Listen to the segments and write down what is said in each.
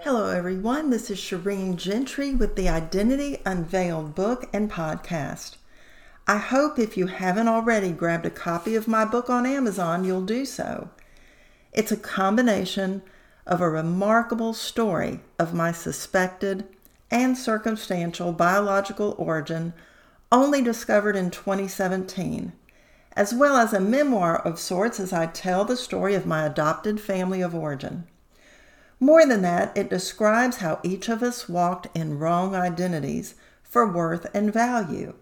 Hello, everyone. This is Shireen Gentry with the Identity Unveiled book and podcast. I hope if you haven't already grabbed a copy of my book on Amazon, you'll do so. It's a combination of a remarkable story of my suspected and circumstantial biological origin, only discovered in 2017, as well as a memoir of sorts as I tell the story of my adopted family of origin. More than that, it describes how each of us walked in wrong identities for worth and value.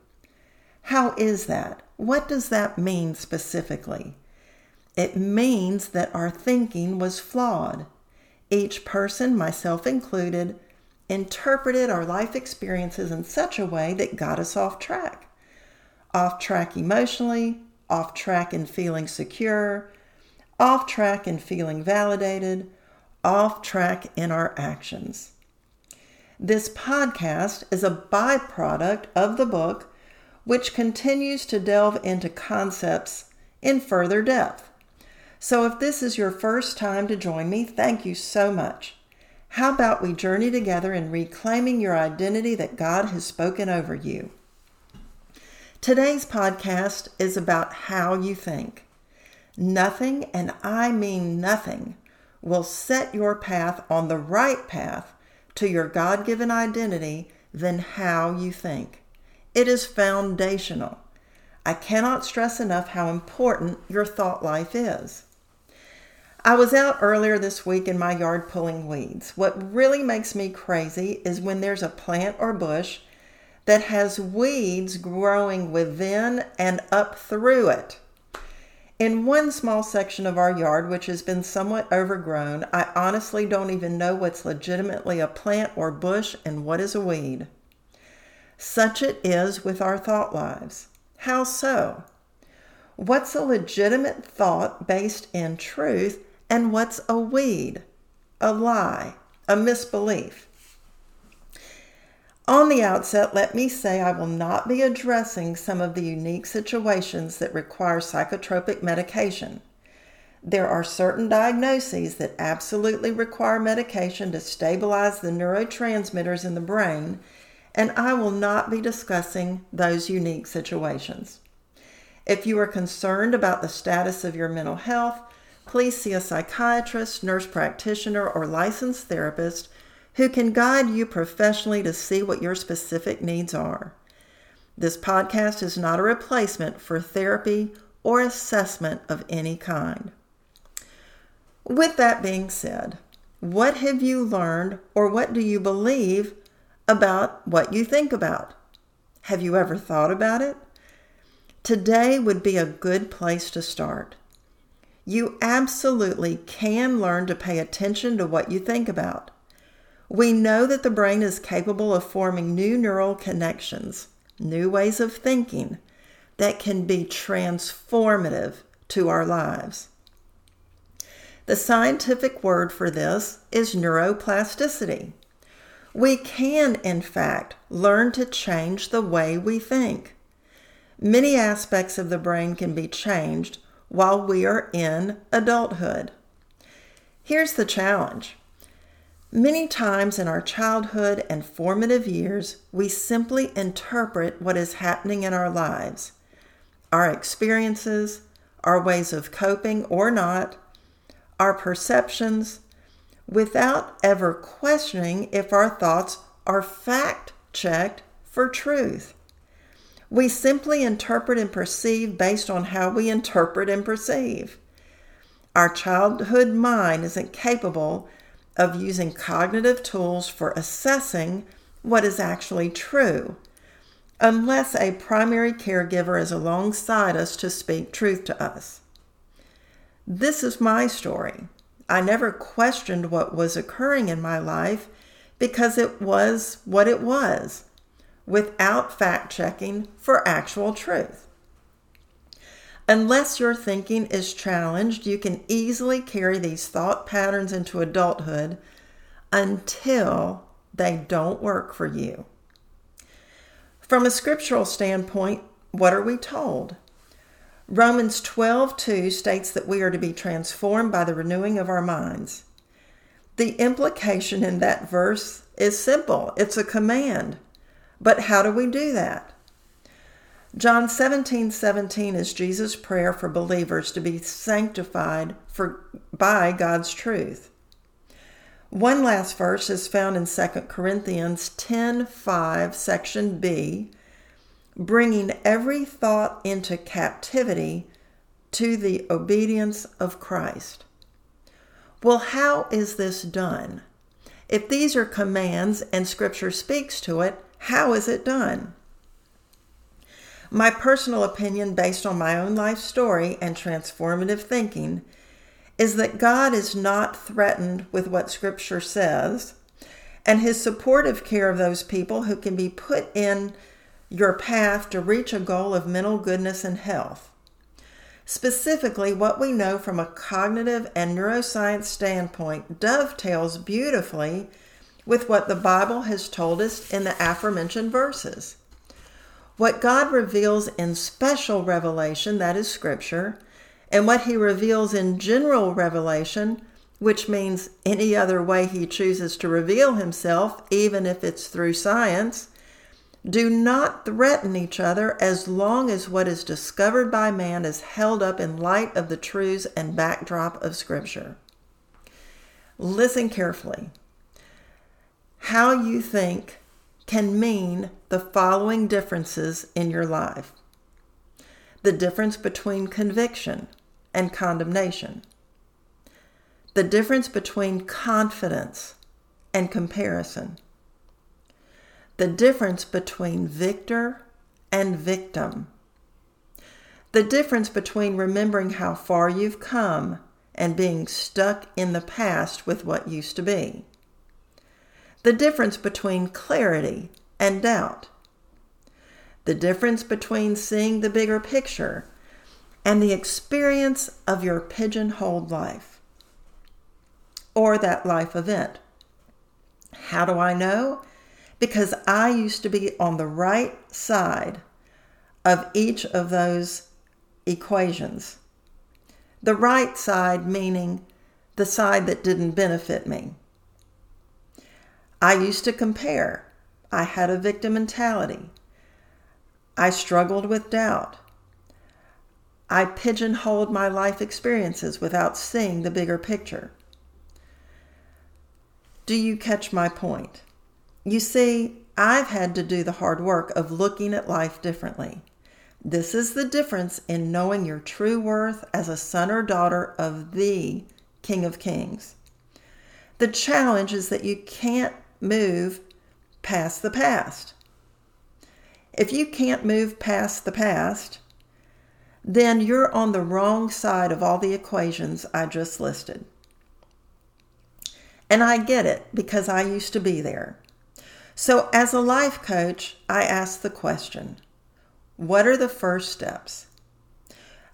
How is that? What does that mean specifically? It means that our thinking was flawed. Each person, myself included, interpreted our life experiences in such a way that got us off track. Off track emotionally, off track in feeling secure, off track in feeling validated, off track in our actions. This podcast is a byproduct of the book, which continues to delve into concepts in further depth. So, if this is your first time to join me, thank you so much. How about we journey together in reclaiming your identity that God has spoken over you? Today's podcast is about how you think. Nothing, and I mean nothing, will set your path on the right path to your God given identity than how you think. It is foundational. I cannot stress enough how important your thought life is. I was out earlier this week in my yard pulling weeds. What really makes me crazy is when there's a plant or bush that has weeds growing within and up through it. In one small section of our yard, which has been somewhat overgrown, I honestly don't even know what's legitimately a plant or bush and what is a weed. Such it is with our thought lives. How so? What's a legitimate thought based in truth, and what's a weed, a lie, a misbelief? On the outset, let me say I will not be addressing some of the unique situations that require psychotropic medication. There are certain diagnoses that absolutely require medication to stabilize the neurotransmitters in the brain, and I will not be discussing those unique situations. If you are concerned about the status of your mental health, please see a psychiatrist, nurse practitioner, or licensed therapist who can guide you professionally to see what your specific needs are. This podcast is not a replacement for therapy or assessment of any kind. With that being said, what have you learned or what do you believe about what you think about? Have you ever thought about it? Today would be a good place to start. You absolutely can learn to pay attention to what you think about. We know that the brain is capable of forming new neural connections, new ways of thinking that can be transformative to our lives. The scientific word for this is neuroplasticity. We can, in fact, learn to change the way we think. Many aspects of the brain can be changed while we are in adulthood. Here's the challenge Many times in our childhood and formative years, we simply interpret what is happening in our lives, our experiences, our ways of coping or not, our perceptions, without ever questioning if our thoughts are fact checked for truth. We simply interpret and perceive based on how we interpret and perceive. Our childhood mind isn't capable of using cognitive tools for assessing what is actually true, unless a primary caregiver is alongside us to speak truth to us. This is my story. I never questioned what was occurring in my life because it was what it was, without fact checking for actual truth. Unless your thinking is challenged, you can easily carry these thought patterns into adulthood until they don't work for you. From a scriptural standpoint, what are we told? Romans 12:2 states that we are to be transformed by the renewing of our minds. The implication in that verse is simple it's a command. But how do we do that? John 17 17 is Jesus' prayer for believers to be sanctified for, by God's truth. One last verse is found in 2 Corinthians 10 5, section B, bringing every thought into captivity to the obedience of Christ. Well, how is this done? If these are commands and Scripture speaks to it, how is it done? My personal opinion, based on my own life story and transformative thinking, is that God is not threatened with what Scripture says, and His supportive care of those people who can be put in your path to reach a goal of mental goodness and health. Specifically, what we know from a cognitive and neuroscience standpoint dovetails beautifully with what the Bible has told us in the aforementioned verses. What God reveals in special revelation, that is Scripture, and what He reveals in general revelation, which means any other way He chooses to reveal Himself, even if it's through science, do not threaten each other as long as what is discovered by man is held up in light of the truths and backdrop of Scripture. Listen carefully. How you think can mean the following differences in your life. The difference between conviction and condemnation, the difference between confidence and comparison. The difference between victor and victim, the difference between remembering how far you've come and being stuck in the past with what used to be, the difference between clarity and doubt, the difference between seeing the bigger picture and the experience of your pigeonholed life or that life event. How do I know? because I used to be on the right side of each of those equations. The right side meaning the side that didn't benefit me. I used to compare. I had a victim mentality. I struggled with doubt. I pigeonholed my life experiences without seeing the bigger picture. Do you catch my point? You see, I've had to do the hard work of looking at life differently. This is the difference in knowing your true worth as a son or daughter of the King of Kings. The challenge is that you can't move past the past. If you can't move past the past, then you're on the wrong side of all the equations I just listed. And I get it because I used to be there. So, as a life coach, I ask the question What are the first steps?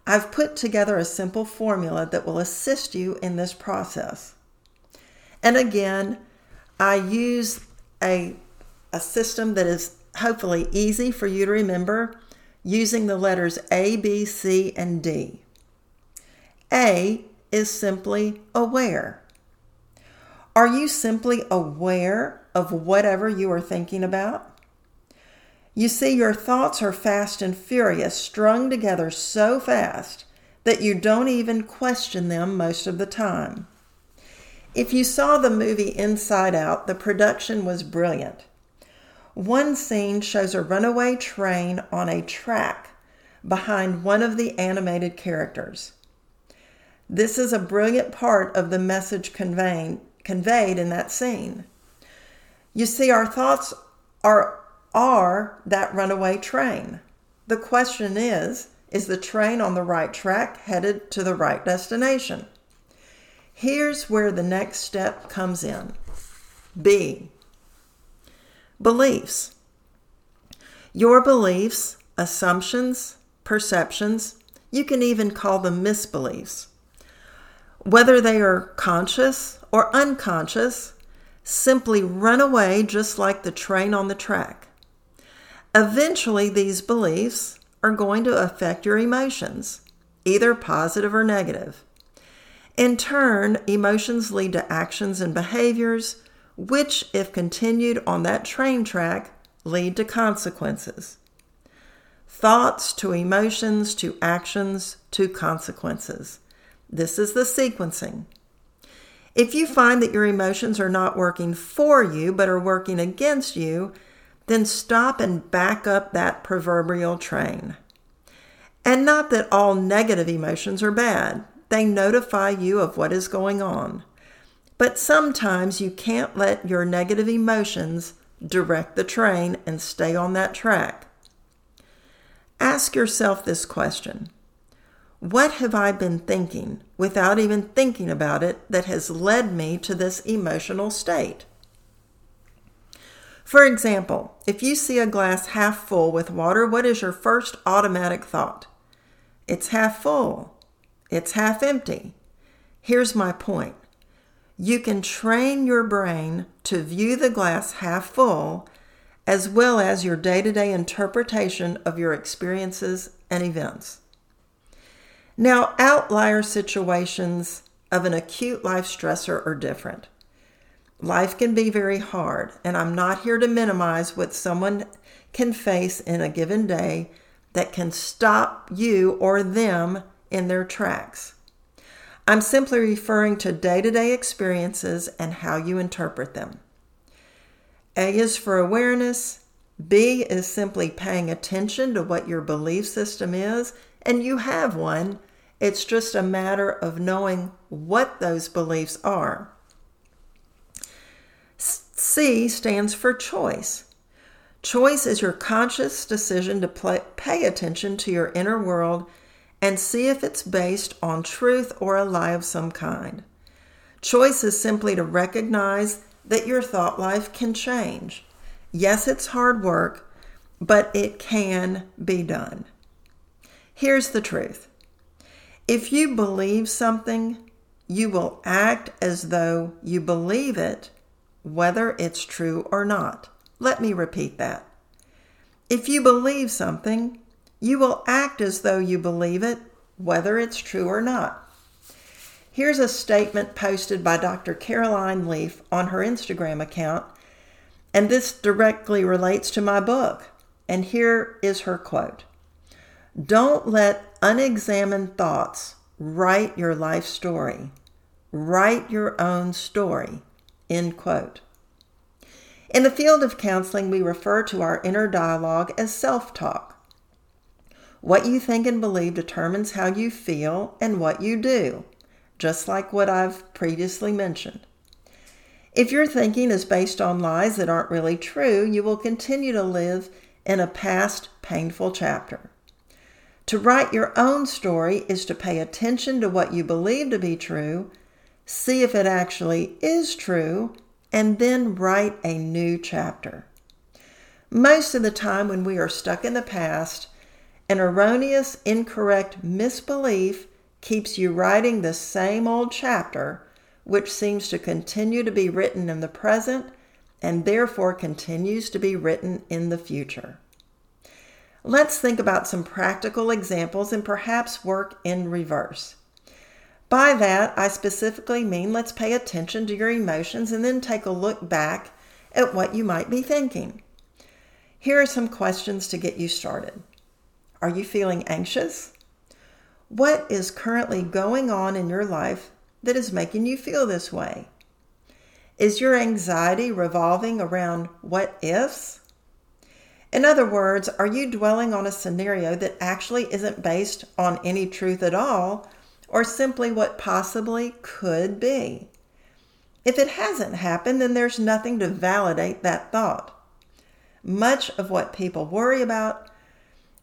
I've put together a simple formula that will assist you in this process. And again, I use a, a system that is hopefully easy for you to remember using the letters A, B, C, and D. A is simply aware. Are you simply aware of whatever you are thinking about? You see, your thoughts are fast and furious, strung together so fast that you don't even question them most of the time. If you saw the movie Inside Out, the production was brilliant. One scene shows a runaway train on a track behind one of the animated characters. This is a brilliant part of the message conveyed, conveyed in that scene. You see, our thoughts are, are that runaway train. The question is is the train on the right track headed to the right destination? Here's where the next step comes in B. Beliefs. Your beliefs, assumptions, perceptions, you can even call them misbeliefs. Whether they are conscious or unconscious, simply run away just like the train on the track. Eventually, these beliefs are going to affect your emotions, either positive or negative. In turn, emotions lead to actions and behaviors, which, if continued on that train track, lead to consequences. Thoughts to emotions to actions to consequences. This is the sequencing. If you find that your emotions are not working for you but are working against you, then stop and back up that proverbial train. And not that all negative emotions are bad, they notify you of what is going on. But sometimes you can't let your negative emotions direct the train and stay on that track. Ask yourself this question What have I been thinking without even thinking about it that has led me to this emotional state? For example, if you see a glass half full with water, what is your first automatic thought? It's half full. It's half empty. Here's my point you can train your brain to view the glass half full as well as your day to day interpretation of your experiences and events. Now, outlier situations of an acute life stressor are different. Life can be very hard, and I'm not here to minimize what someone can face in a given day that can stop you or them in their tracks. I'm simply referring to day to day experiences and how you interpret them. A is for awareness. B is simply paying attention to what your belief system is, and you have one. It's just a matter of knowing what those beliefs are. C stands for choice. Choice is your conscious decision to play, pay attention to your inner world and see if it's based on truth or a lie of some kind. Choice is simply to recognize that your thought life can change. Yes, it's hard work, but it can be done. Here's the truth if you believe something, you will act as though you believe it, whether it's true or not. Let me repeat that. If you believe something, you will act as though you believe it, whether it's true or not. Here's a statement posted by Dr. Caroline Leaf on her Instagram account, and this directly relates to my book. And here is her quote Don't let unexamined thoughts write your life story. Write your own story. End quote. In the field of counseling, we refer to our inner dialogue as self talk. What you think and believe determines how you feel and what you do, just like what I've previously mentioned. If your thinking is based on lies that aren't really true, you will continue to live in a past painful chapter. To write your own story is to pay attention to what you believe to be true, see if it actually is true, and then write a new chapter. Most of the time, when we are stuck in the past, an erroneous, incorrect misbelief keeps you writing the same old chapter, which seems to continue to be written in the present and therefore continues to be written in the future. Let's think about some practical examples and perhaps work in reverse. By that, I specifically mean let's pay attention to your emotions and then take a look back at what you might be thinking. Here are some questions to get you started. Are you feeling anxious? What is currently going on in your life that is making you feel this way? Is your anxiety revolving around what ifs? In other words, are you dwelling on a scenario that actually isn't based on any truth at all, or simply what possibly could be. If it hasn't happened, then there's nothing to validate that thought. Much of what people worry about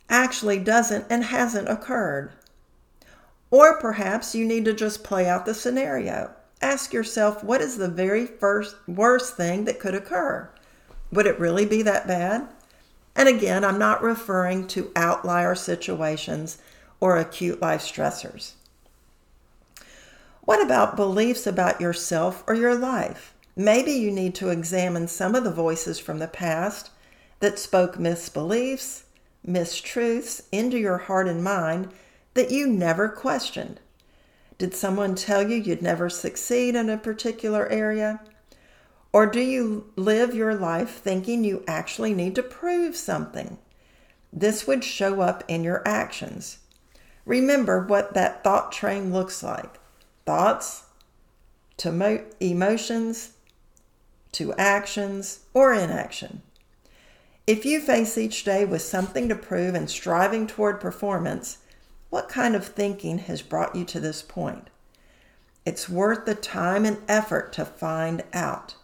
actually doesn't and hasn't occurred. Or perhaps you need to just play out the scenario. Ask yourself what is the very first worst thing that could occur? Would it really be that bad? And again, I'm not referring to outlier situations or acute life stressors. What about beliefs about yourself or your life? Maybe you need to examine some of the voices from the past that spoke misbeliefs, mistruths into your heart and mind that you never questioned. Did someone tell you you'd never succeed in a particular area? Or do you live your life thinking you actually need to prove something? This would show up in your actions. Remember what that thought train looks like thoughts to mo- emotions to actions or inaction. If you face each day with something to prove and striving toward performance, what kind of thinking has brought you to this point? It's worth the time and effort to find out.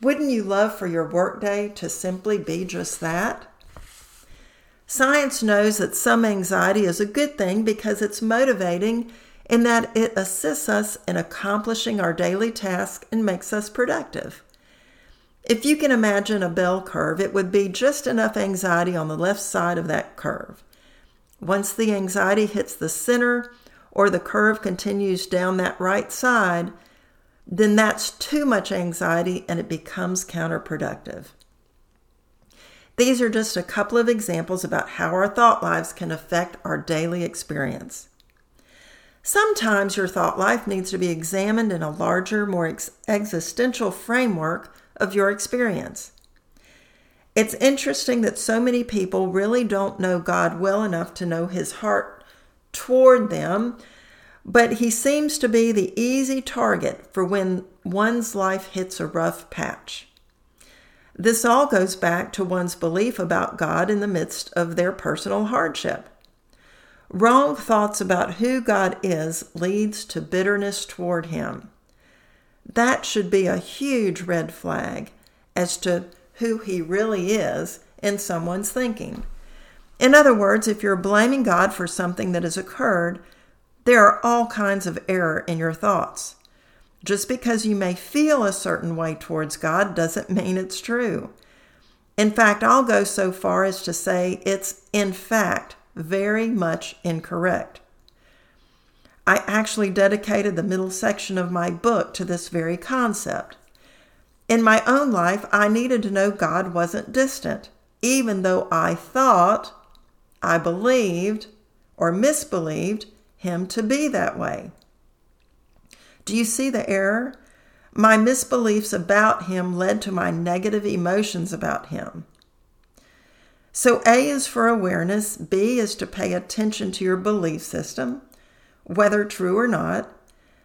Wouldn't you love for your workday to simply be just that? Science knows that some anxiety is a good thing because it's motivating in that it assists us in accomplishing our daily tasks and makes us productive. If you can imagine a bell curve, it would be just enough anxiety on the left side of that curve. Once the anxiety hits the center or the curve continues down that right side, then that's too much anxiety and it becomes counterproductive. These are just a couple of examples about how our thought lives can affect our daily experience. Sometimes your thought life needs to be examined in a larger, more ex- existential framework of your experience. It's interesting that so many people really don't know God well enough to know his heart toward them but he seems to be the easy target for when one's life hits a rough patch. This all goes back to one's belief about God in the midst of their personal hardship. Wrong thoughts about who God is leads to bitterness toward him. That should be a huge red flag as to who he really is in someone's thinking. In other words, if you're blaming God for something that has occurred, there are all kinds of error in your thoughts. Just because you may feel a certain way towards God doesn't mean it's true. In fact, I'll go so far as to say it's, in fact, very much incorrect. I actually dedicated the middle section of my book to this very concept. In my own life, I needed to know God wasn't distant, even though I thought, I believed, or misbelieved him to be that way. Do you see the error? My misbeliefs about him led to my negative emotions about him. So, A is for awareness, B is to pay attention to your belief system, whether true or not.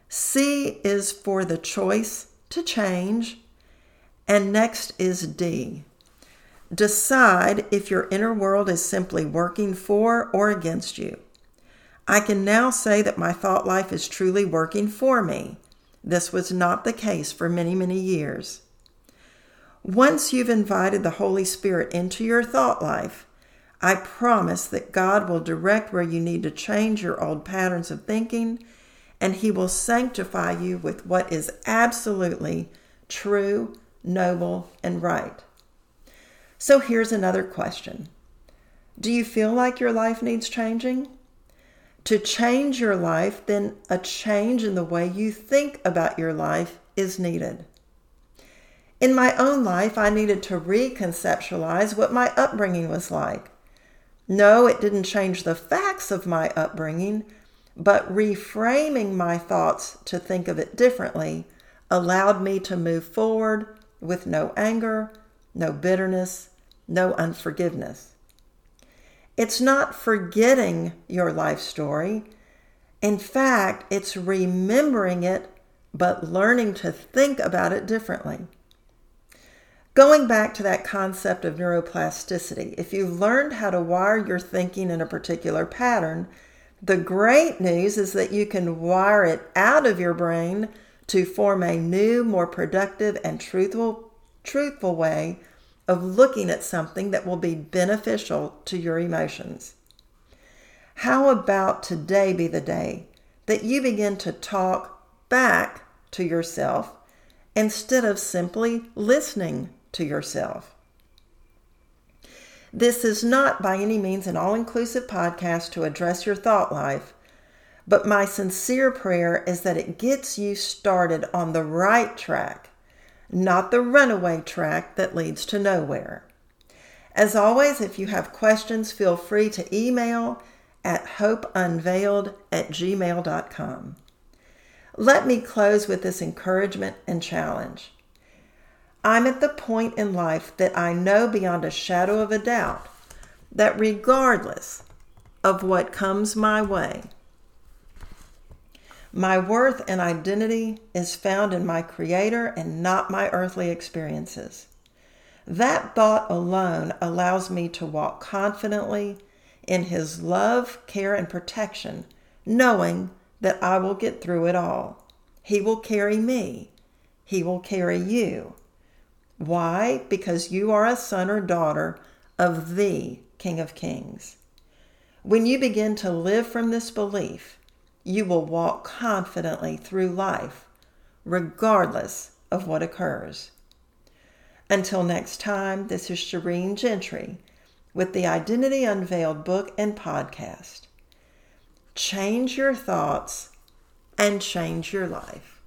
C is for the choice to change. And next is D. Decide if your inner world is simply working for or against you. I can now say that my thought life is truly working for me. This was not the case for many, many years. Once you've invited the Holy Spirit into your thought life, I promise that God will direct where you need to change your old patterns of thinking, and He will sanctify you with what is absolutely true, noble, and right. So here's another question Do you feel like your life needs changing? To change your life, then a change in the way you think about your life is needed. In my own life, I needed to reconceptualize what my upbringing was like. No, it didn't change the facts of my upbringing, but reframing my thoughts to think of it differently allowed me to move forward with no anger, no bitterness, no unforgiveness. It's not forgetting your life story. In fact, it's remembering it, but learning to think about it differently. Going back to that concept of neuroplasticity, if you've learned how to wire your thinking in a particular pattern, the great news is that you can wire it out of your brain to form a new, more productive and truthful, truthful way of looking at something that will be beneficial to your emotions. How about today be the day that you begin to talk back to yourself instead of simply listening to yourself? This is not by any means an all inclusive podcast to address your thought life, but my sincere prayer is that it gets you started on the right track not the runaway track that leads to nowhere. As always, if you have questions, feel free to email at hopeunveiled at gmail.com. Let me close with this encouragement and challenge. I'm at the point in life that I know beyond a shadow of a doubt that regardless of what comes my way, my worth and identity is found in my Creator and not my earthly experiences. That thought alone allows me to walk confidently in His love, care, and protection, knowing that I will get through it all. He will carry me, He will carry you. Why? Because you are a son or daughter of the King of Kings. When you begin to live from this belief, you will walk confidently through life, regardless of what occurs. Until next time, this is Shireen Gentry with the Identity Unveiled book and podcast. Change your thoughts and change your life.